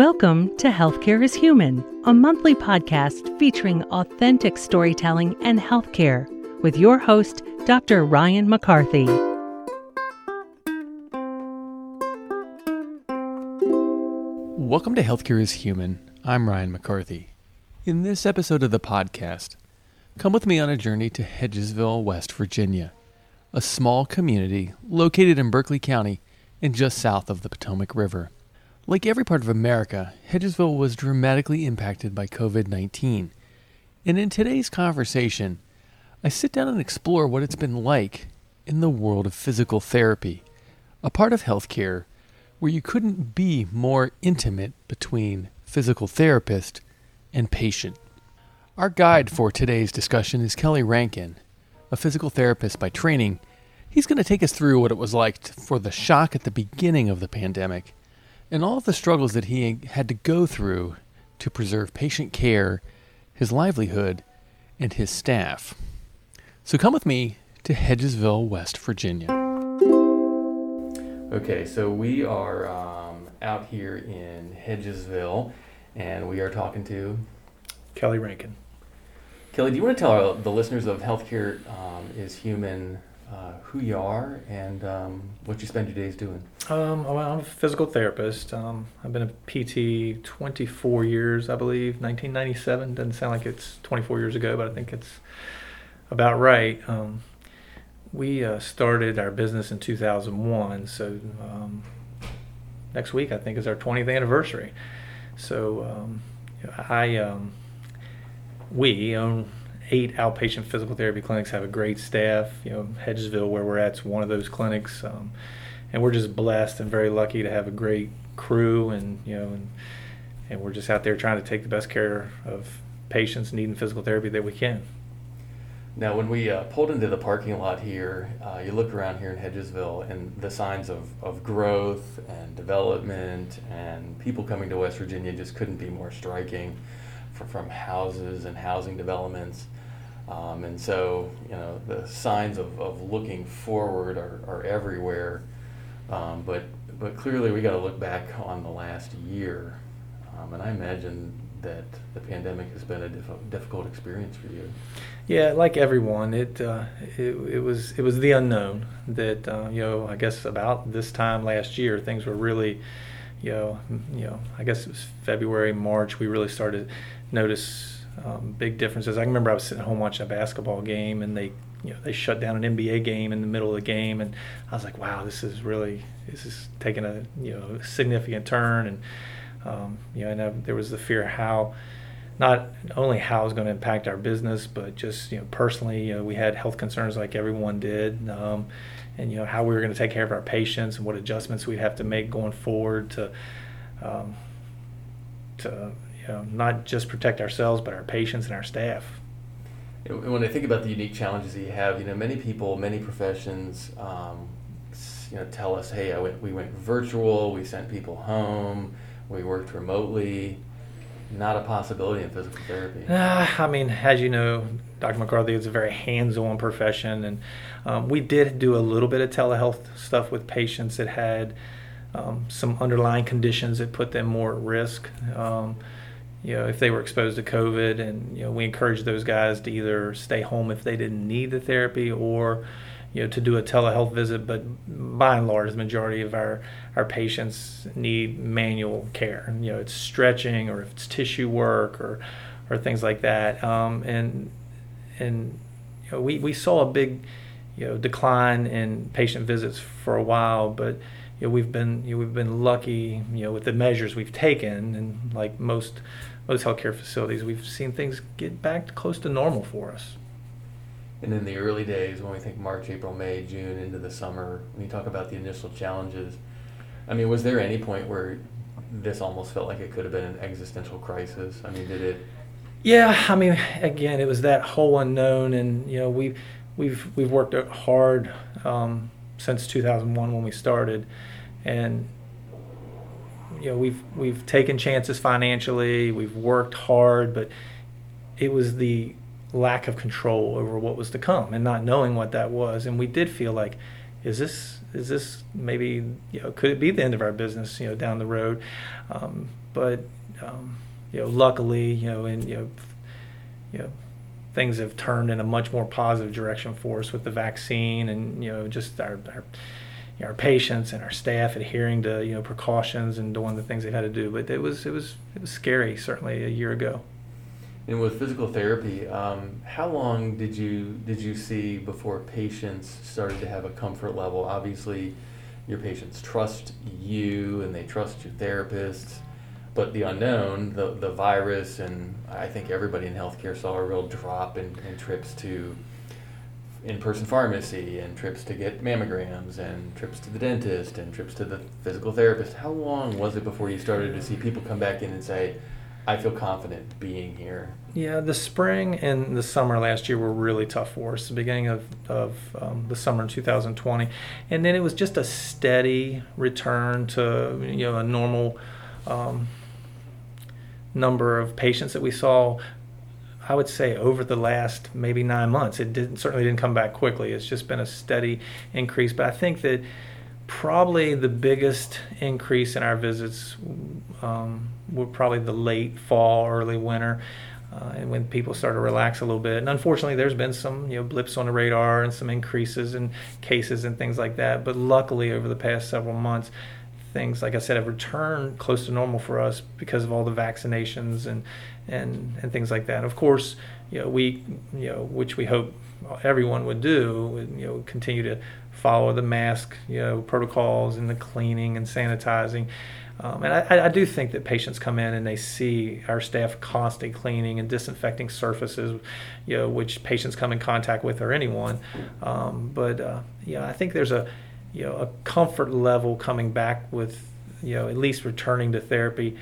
Welcome to Healthcare is Human, a monthly podcast featuring authentic storytelling and healthcare with your host, Dr. Ryan McCarthy. Welcome to Healthcare is Human. I'm Ryan McCarthy. In this episode of the podcast, come with me on a journey to Hedgesville, West Virginia, a small community located in Berkeley County and just south of the Potomac River. Like every part of America, Hedgesville was dramatically impacted by COVID 19. And in today's conversation, I sit down and explore what it's been like in the world of physical therapy, a part of healthcare where you couldn't be more intimate between physical therapist and patient. Our guide for today's discussion is Kelley Rankin, a physical therapist by training. He's going to take us through what it was like for the shock at the beginning of the pandemic and all of the struggles that he had to go through to preserve patient care, his livelihood, and his staff. So come with me to Hedgesville, West Virginia. Okay, so we are um, out here in Hedgesville, and we are talking to Kelley Rankin. Kelley. Do you want to tell our, the listeners of Healthcare um, is Human uh, who you are and um, what you spend your days doing. Um, well, I'm a physical therapist. Um, I've been a PT 24 years, I believe. 1997 doesn't sound like it's 24 years ago, but I think it's about right. Um, we uh, started our business in 2001, so um, next week I think is our 20th anniversary. So um, I we own eight outpatient physical therapy clinics have a great staff. You know, Hedgesville, where we're at, is one of those clinics, um, and we're just blessed and very lucky to have a great crew, and you know, and, and we're just out there trying to take the best care of patients needing physical therapy that we can. Now, when we uh, pulled into the parking lot here, uh, you look around here in Hedgesville, and the signs of, of growth and development and people coming to West Virginia just couldn't be more striking from houses and housing developments. Um, and so, you know, the signs of, of looking forward are, are everywhere. Um, but, but clearly, we got to look back on the last year. Um, and I imagine that the pandemic has been a diff- difficult experience for you. Yeah, like everyone, it, uh, it it was it was the unknown that uh, you know. I guess about this time last year, things were really, you know, you know. I guess it was February, March. We really started notice um, big differences. I remember I was sitting at home watching a basketball game, and they, you know, they shut down an NBA game in the middle of the game, and I was like, wow, this is really this is taking a you know significant turn, and um, you know, and I, there was the fear how not only how it's going to impact our business, but just you know personally, you know, we had health concerns like everyone did, um, and you know how we were going to take care of our patients and what adjustments we'd have to make going forward to um, to not just protect ourselves, but our patients and our staff. And When I think about the unique challenges that you have, you know, many people, many professions, um, you know, tell us, hey, I went, we went virtual, we sent people home, we worked remotely. Not a possibility in physical therapy. Uh, I mean, as you know, Dr. McCarthy is a very hands-on profession, and um, we did do a little bit of telehealth stuff with patients that had um, some underlying conditions that put them more at risk. Um, you know, if they were exposed to COVID, and you know, we encourage those guys to either stay home if they didn't need the therapy, or you know, to do a telehealth visit. But by and large, the majority of our our patients need manual care. You know, it's stretching, or if it's tissue work, or or things like that. Um, and and you know, we we saw a big you know decline in patient visits for a while, but you know, we've been you know, we've been lucky you know with the measures we've taken and like most most healthcare facilities we've seen things get back close to normal for us. And in the early days when we think March April May June into the summer when you talk about the initial challenges I mean was there any point where this almost felt like it could have been an existential crisis? I mean did it yeah I mean again it was that whole unknown and you know we we've we've worked hard um, since 2001 when we started, and you know we've we've taken chances financially, we've worked hard, but it was the lack of control over what was to come and not knowing what that was, and we did feel like is this is this maybe you know could it be the end of our business you know down the road? Um, but um, you know luckily you know and you know you know things have turned in a much more positive direction for us with the vaccine and you know just our our, you know, our patients and our staff adhering to you know precautions and doing the things they had to do but it was it was it was scary certainly a year ago and with physical therapy, um, how long did you did you see before patients started to have a comfort level? Obviously, your patients trust you and they trust your therapists, but the unknown, the the virus, and I think everybody in healthcare saw a real drop in, in trips to in-person pharmacy and trips to get mammograms and trips to the dentist and trips to the physical therapist. How long was it before you started to see people come back in and say, I feel confident being here. Yeah, the spring and the summer last year were really tough for us. The beginning of of um, the summer in 2020, and then it was just a steady return to you know a normal um, number of patients that we saw. I would say over the last maybe nine months, it didn't certainly didn't come back quickly. It's just been a steady increase, but I think that probably the biggest increase in our visits um, were probably the late fall, early winter. Uh, and when people start to relax a little bit. And unfortunately, there's been some you know blips on the radar and some increases in cases and things like that. But luckily, over the past several months, things like I said have returned close to normal for us because of all the vaccinations and and and things like that. Of course, you know we you know which we hope everyone would do, you know, continue to follow the mask you know protocols and the cleaning and sanitizing. Um, and I, I, do think that patients come in and they see our staff constantly cleaning and disinfecting surfaces, you know, which patients come in contact with or anyone. Um, but uh, I think there's a you know a comfort level coming back with you know at least returning to therapy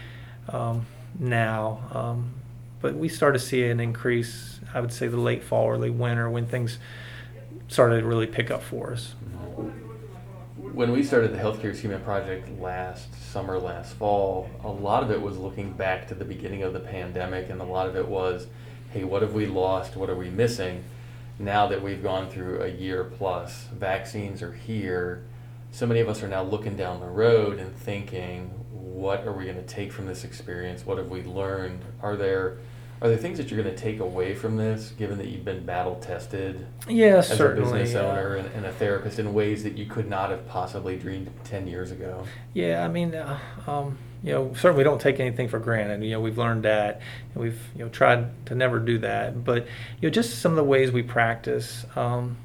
um, now. Um, but we start to see an increase. I would say the late fall, early winter when things started to really pick up for us when we started the Healthcare Human project last summer, last fall, a lot of it was looking back to the beginning of the pandemic, and a lot of it was, hey, what have we lost? What are we missing? Now that we've gone through a year plus, vaccines are here. So many of us are now looking down the road and thinking, what are we going to take from this experience? What have we learned? Are there are there things that you're going to take away from this, given that you've been battle tested yeah, as a business owner and, and, a therapist in ways that you could not have possibly dreamed 10 years ago? Yeah, I mean, uh, um, you know, certainly don't take anything for granted. You know, we've learned that, and we've you know tried to never do that. But you know, just some of the ways we practice. Um,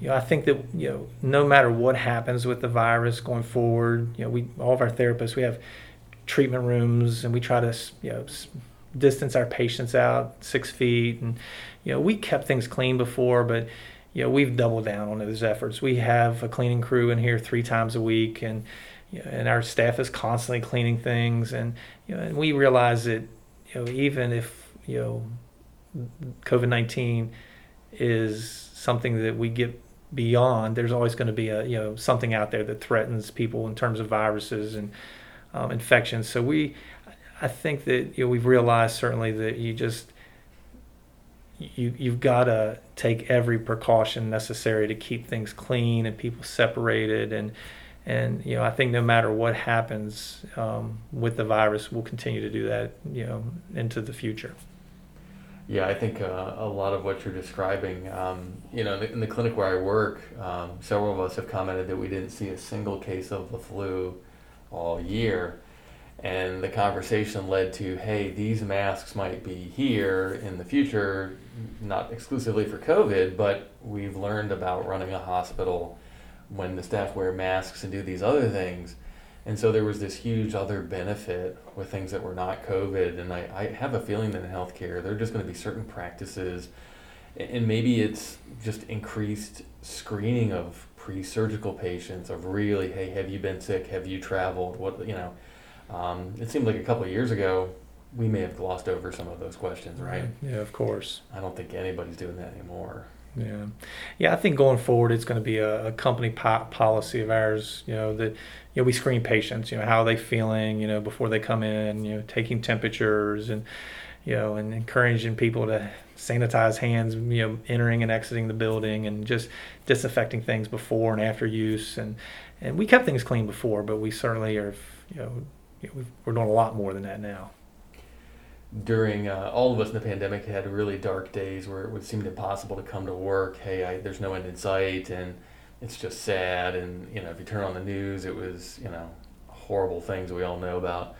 you know, I think that you know, no matter what happens with the virus going forward, you know, we all of our therapists we have treatment rooms, and we try to you know distance our patients out six feet, and you know we kept things clean before, but you know we've doubled down on those efforts. We have a cleaning crew in here three times a week, and you know, and our staff is constantly cleaning things, and you know, and we realize that you know even if you know COVID nineteen is something that we get beyond, there's always going to be a you know something out there that threatens people in terms of viruses and um, infections. So we I think that you know, we've realized certainly that you just you you've got to take every precaution necessary to keep things clean and people separated and and you know I think no matter what happens um, with the virus, we'll continue to do that you know into the future. Yeah, I think uh, a lot of what you're describing, um, you know, in the clinic where I work, um, several of us have commented that we didn't see a single case of the flu all year and the conversation led to hey these masks might be here in the future not exclusively for covid but we've learned about running a hospital when the staff wear masks and do these other things and so there was this huge other benefit with things that were not covid and i, I have a feeling that in healthcare there are just going to be certain practices and maybe it's just increased screening of pre-surgical patients of really hey have you been sick have you traveled what you know um, it seemed like a couple of years ago, we may have glossed over some of those questions, right? Yeah, of course. I don't think anybody's doing that anymore. Yeah, yeah. I think going forward, it's going to be a, a company po- policy of ours. You know that you know we screen patients. You know how are they feeling. You know before they come in. You know taking temperatures and you know and encouraging people to sanitize hands, you know, entering and exiting the building, and just disinfecting things before and after use. And and we kept things clean before, but we certainly are, you know, we're doing a lot more than that now. During uh, all of us in the pandemic had really dark days where it would seem impossible to come to work. Hey, I, there's no end in sight, and it's just sad. And you know, if you turn on the news, it was you know horrible things we all know about.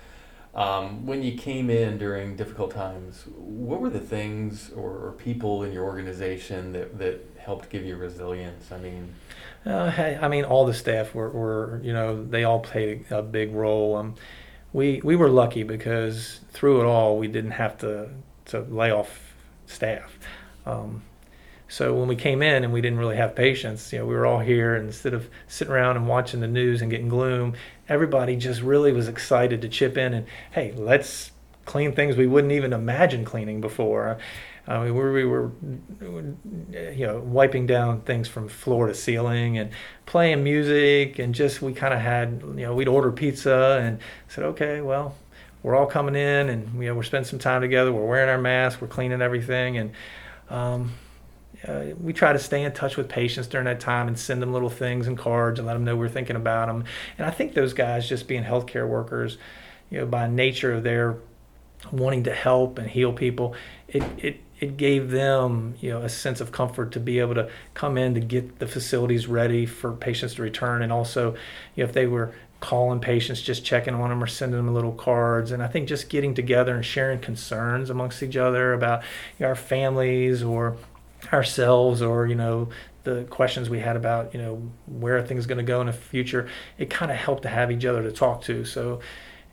Um, when you came in during difficult times, what were the things or, or, people in your organization that, that helped give you resilience? I mean, uh, I mean, all the staff were, were, you know, they all played a big role. Um, we we were lucky because through it all, we didn't have to to lay off staff. Um, so when we came in and we didn't really have patients, you know, we were all here and instead of sitting around and watching the news and getting gloom, everybody just really was excited to chip in and hey, let's clean things we wouldn't even imagine cleaning before. I mean, we were, you know, wiping down things from floor to ceiling and playing music, and just we kind of had, you know, we'd order pizza and said, okay, well, we're all coming in, and you know, we're spending some time together. We're wearing our masks, we're cleaning everything, and um, uh, we try to stay in touch with patients during that time and send them little things and cards and let them know we're thinking about them. And I think those guys, just being healthcare workers, you know, by nature of their wanting to help and heal people, it, it it gave them you know a sense of comfort to be able to come in to get the facilities ready for patients to return. And also you know if they were calling patients just checking on them or sending them little cards. And i think just getting together and sharing concerns amongst each other about you know, our families or ourselves or you know the questions we had about you know where are things going to go in the future it kind of helped to have each other to talk to. So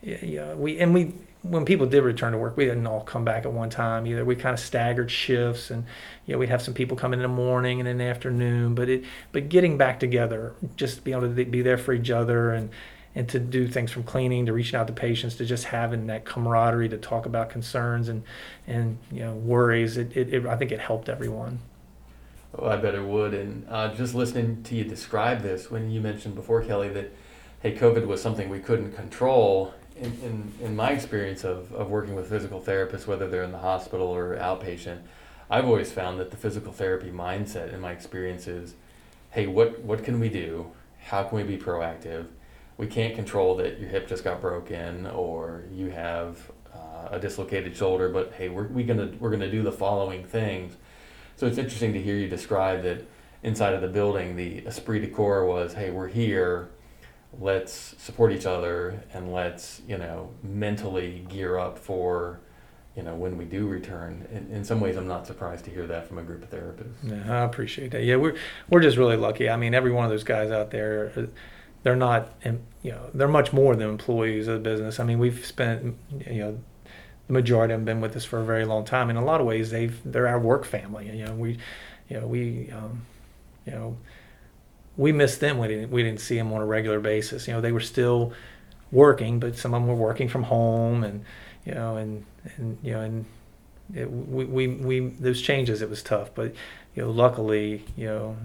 yeah we and we when people did return to work we didn't all come back at one time either. We kind of staggered shifts and you know we'd have some people come in the morning and in the afternoon but it but getting back together just being able to be there for each other and and to do things from cleaning to reaching out to patients to just having that camaraderie to talk about concerns and and you know worries it, it, it I think it helped everyone. Oh, I bet it would. And uh, just listening to you describe this when you mentioned before Kelley that hey COVID was something we couldn't control in, in, in my experience of, of working with physical therapists whether they're in the hospital or outpatient I've always found that the physical therapy mindset in my experience is hey what what can we do how can we be proactive we can't control that your hip just got broken or you have uh, a dislocated shoulder, but hey, we're we gonna we're gonna do the following things. So it's interesting to hear you describe that inside of the building, the esprit de corps was, hey, we're here, let's support each other and let's you know mentally gear up for you know when we do return in, in some ways i'm not surprised to hear that from a group of therapists yeah i appreciate that yeah we're we're just really lucky i mean every one of those guys out there they're not, you know, they're much more than employees of the business. I mean, we've spent, you know, the majority of them been with us for a very long time. In a lot of ways, they've they're our work family. You know, we, you know, we, um, you know, we missed them. We didn't we didn't see them on a regular basis. You know, they were still working, but some of them were working from home, and you know, and and you know, and it, we, we we those changes. It was tough, but you know, luckily, you know,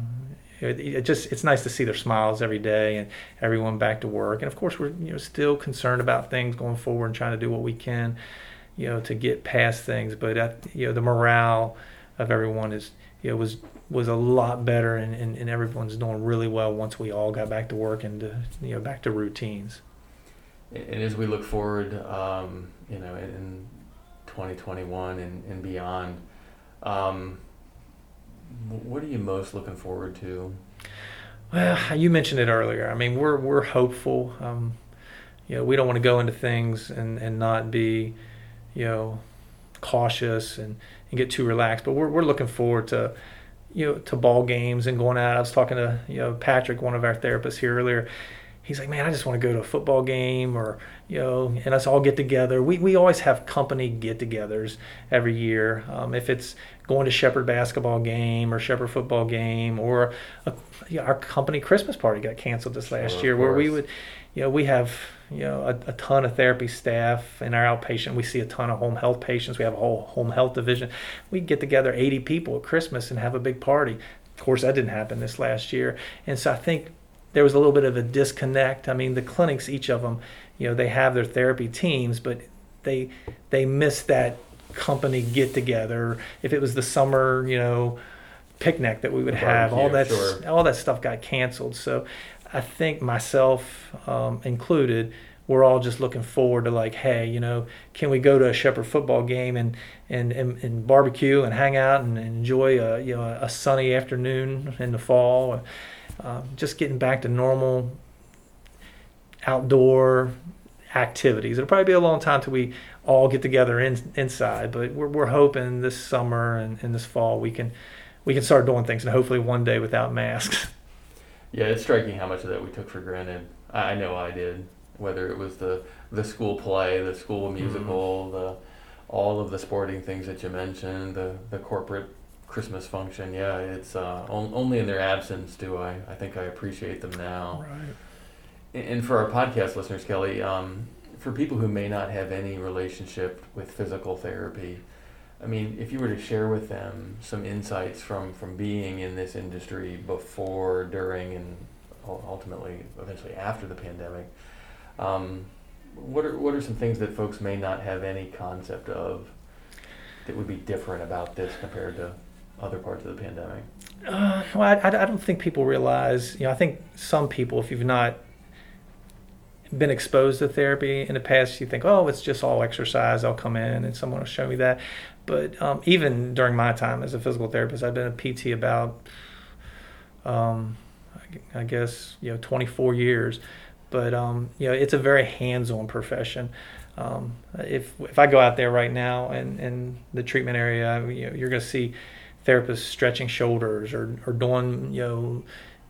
it, it, just it's nice to see their smiles every day and everyone back to work. And of course, we're you know still concerned about things going forward and trying to do what we can, you know, to get past things. But at, you know, the morale of everyone is you know was was a lot better, and, and, and everyone's doing really well once we all got back to work and to, you know back to routines. And as we look forward, um, you know, in 2021 and, and beyond. Um, what are you most looking forward to? Well, you mentioned it earlier. I mean, we're we're hopeful. Um, you know, we don't want to go into things and, and not be, you know, cautious and, and get too relaxed. But we're we're looking forward to, you know, to ball games and going out. I was talking to you know Patrick, one of our therapists here earlier. He's like, man, I just want to go to a football game or you know, and us all get together. We we always have company get-togethers every year. Um, if it's going to Shepherd basketball game or Shepherd football game or a, you know, our company Christmas party got canceled this last year where we would, you know, we have you know a, a, ton of therapy staff in our outpatient. We see a ton of home health patients. We have a whole home health division. We get together 80 people at Christmas and have a big party. Of course, that didn't happen this last year, and so I think there was a little bit of a disconnect. I mean, the clinics, each of them, you know, they have their therapy teams, but they they miss that company get together, if it was the summer, you know, picnic that we would have, all that sure. all that stuff got canceled. So I think myself um, included, we're all just looking forward to like, hey, you know, can we go to a Shepherd football game and and, and, and barbecue and hang out and enjoy a you know a sunny afternoon in the fall, um, just getting back to normal outdoor activities. It'll probably be a long time till we all get together in, inside, but we're, we're hoping this summer and, and this fall we can we can start doing things and hopefully one day without masks. Yeah, it's striking how much of that we took for granted. I know I did. Whether it was the the school play, the school musical, the all of the sporting things that you mentioned, the the corporate Christmas function. Yeah, it's uh, on, only in their absence do I I think I appreciate them now. Right. And for our podcast listeners, Kelley, um, for people who may not have any relationship with physical therapy, I mean, if you were to share with them some insights from, from being in this industry before, during, and ultimately, eventually after the pandemic, um, what are what are some things that folks may not have any concept of that would be different about this compared to other parts of the pandemic? Uh, well, I, I don't think people realize. You know, I think some people, if you've not been exposed to therapy in the past, you think, oh, it's just all exercise. I'll come in and someone will show me that. But um, even during my time as a physical therapist, I've been a PT about, um, I guess, you know, 24 years. But um, you know, it's a very hands-on profession. Um, if if I go out there right now and in the treatment area, you know, you're going to see therapists stretching shoulders or, or doing you know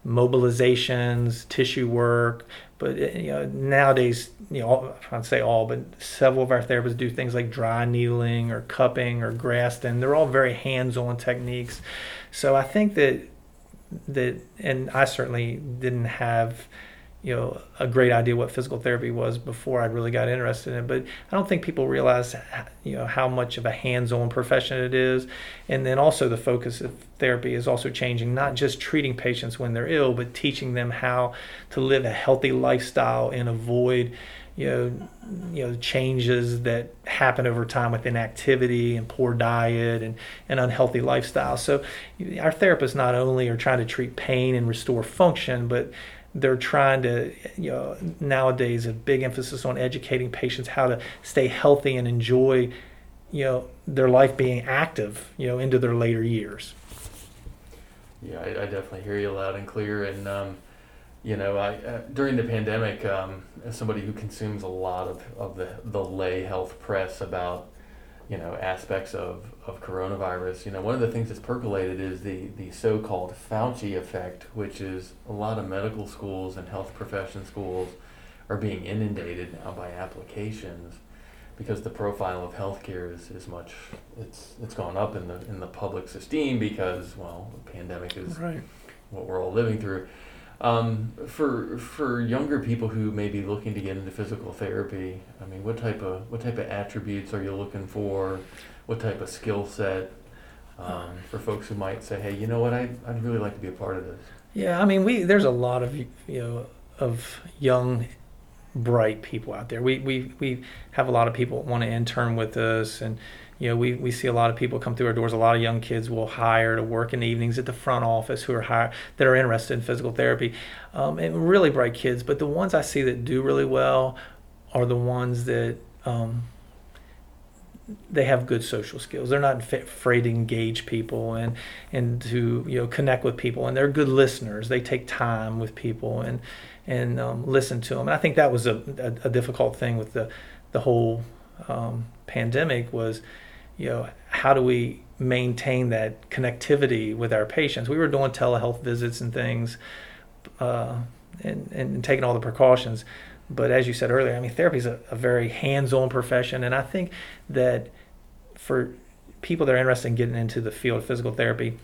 mobilizations, tissue work. But uh, you know nowadays, you know I'd say all, but several of our therapists do things like dry needling or cupping or Graston. They're all very hands-on techniques. So I think that that, and I certainly didn't have you know a great idea what physical therapy was before I really got interested in it. But I don't think people realize you know how much of a hands-on profession it is, and then also the focus of therapy is also changing. Not just treating patients when they're ill, but teaching them how to live a healthy lifestyle and avoid you know you know changes that happen over time with inactivity and poor diet and an unhealthy lifestyle. So our therapists not only are trying to treat pain and restore function, but they're trying to, you know, nowadays a big emphasis on educating patients how to stay healthy and enjoy, you know, their life being active, you know, into their later years. Yeah, I, I definitely hear you loud and clear. And um, you know, I uh, during the pandemic, um, as somebody who consumes a lot of, of the the lay health press about you know aspects of, of coronavirus, you know, one of the things that's percolated is the the so-called Fauci effect, which is a lot of medical schools and health profession schools are being inundated now by applications because the profile of healthcare is, is much it's it's gone up in the in the public's esteem because well the pandemic is Right. what we're all living through. Um, for for younger people who may be looking to get into physical therapy, I mean, what type of what type of attributes are you looking for? What type of skill set um, for folks who might say, hey, you know what, I I'd really like to be a part of this. Yeah, I mean, we there's a lot of you know of young, bright people out there. We we we have a lot of people want to intern with us, and you know we we see a lot of people come through our doors. A lot of young kids will hire to work in the evenings at the front office who are hire, that are interested in physical therapy, um, and really bright kids. But the ones I see that do really well are the ones that. Um, they have good social skills. They're not afraid to engage people and and to you know connect with people, and they're good listeners. They take time with people and and um, listen to them. And I think that was a, a, a difficult thing with the the whole um, pandemic was, you know, how do we maintain that connectivity with our patients? We were doing telehealth visits and things, uh, and and taking all the precautions. But as you said earlier, I mean, therapy is a, a very hands-on profession, and I think that for people that are interested in getting into the field of physical therapy,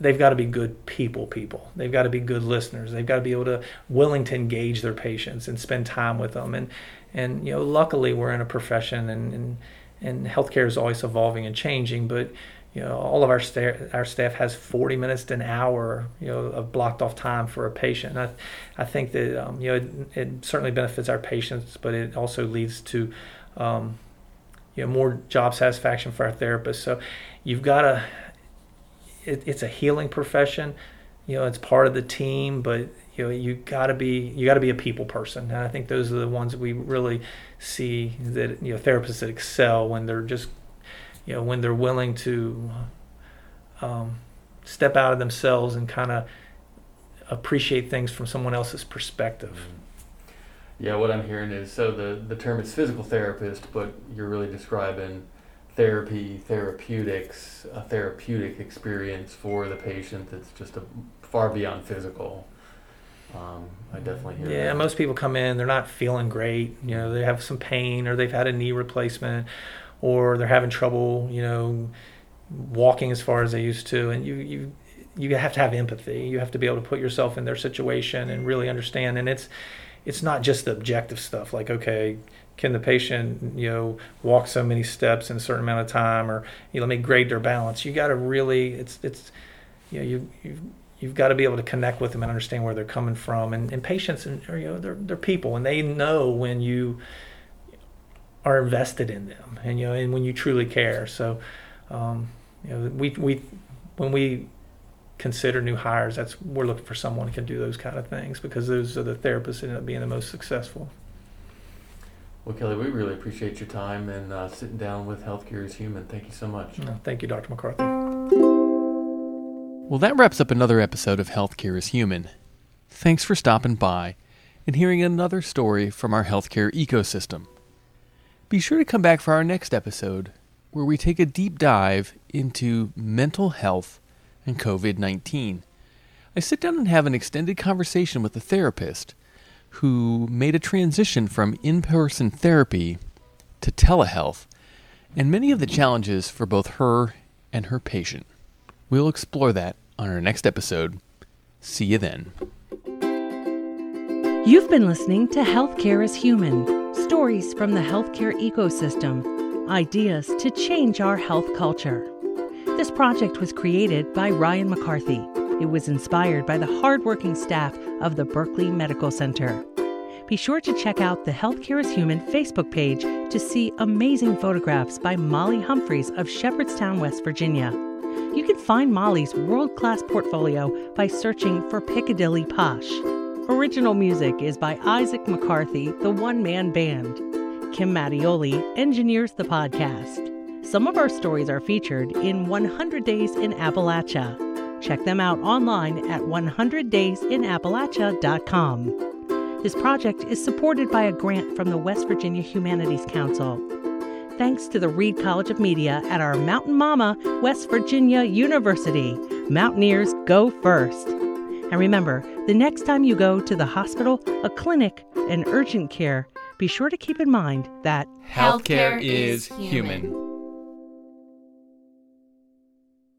they've got to be good people people they've got to be good listeners they've got to be able to willing to engage their patients and spend time with them and and you know luckily we're in a profession and and, and healthcare is always evolving and changing but you know all of our staff our staff has 40 minutes to an hour you know of blocked off time for a patient and I, I think that um, you know it, it certainly benefits our patients but it also leads to um, you know more job satisfaction for our therapists. So you've got to. It, it's a healing profession. You know, it's part of the team, but you know you got to be you got to be a people person. And i think those are the ones we really see that you know therapists that excel when they're just you know when they're willing to um, step out of themselves and kind of appreciate things from someone else's perspective. Mm-hmm. yeah what i'm hearing is so the the term is physical therapist but you're really describing therapy therapeutics a therapeutic experience for the patient that's just a far beyond physical um, I definitely hear. Yeah, that. most people come in, they're not feeling great. You know, they have some pain, or they've had a knee replacement, or they're having trouble. You know, walking as far as they used to, and you you you have to have empathy. You have to be able to put yourself in their situation and really understand. And it's it's not just the objective stuff like okay can the patient you know walk so many steps in a certain amount of time or you know let me grade their balance you got to really it's it's you know you you you've got to be able to connect with them and understand where they're coming from. And, and patients, and you know, they're they're people, and they know when you are invested in them, and you know, and when you truly care. So, um, you know, we we when we consider new hires, that's we're looking for someone who can do those kind of things because those are the therapists that end up being the most successful. Well, Kelley, we really appreciate your time and uh, sitting down with Healthcare is Human. Thank you so much. No, thank you, Dr. McCarthy. Well, that wraps up another episode of Healthcare is Human. Thanks for stopping by and hearing another story from our healthcare ecosystem. Be sure to come back for our next episode, where we take a deep dive into mental health and COVID 19. I sit down and have an extended conversation with a therapist who made a transition from in person therapy to telehealth and many of the challenges for both her and her patient. We'll explore that on our next episode. See you then. You've been listening to Healthcare is Human stories from the healthcare ecosystem, ideas to change our health culture. This project was created by Ryan McCarthy. It was inspired by the hardworking staff of the Berkeley Medical Center. Be sure to check out the Healthcare is Human Facebook page to see amazing photographs by Molly Humphreys of Shepherdstown, West Virginia. You can find Molly's world class portfolio by searching for Piccadilly Posh. Original music is by Isaac McCarthy, the one man band. Kim Mattioli engineers the podcast. Some of our stories are featured in 100 Days in Appalachia. Check them out online at 100daysinappalachia.com. This project is supported by a grant from the West Virginia Humanities Council thanks to the Reed College of Media at our Mountain Mama, West Virginia University. Mountaineers go first. And remember, the next time you go to the hospital, a clinic, and urgent care, be sure to keep in mind that healthcare is human.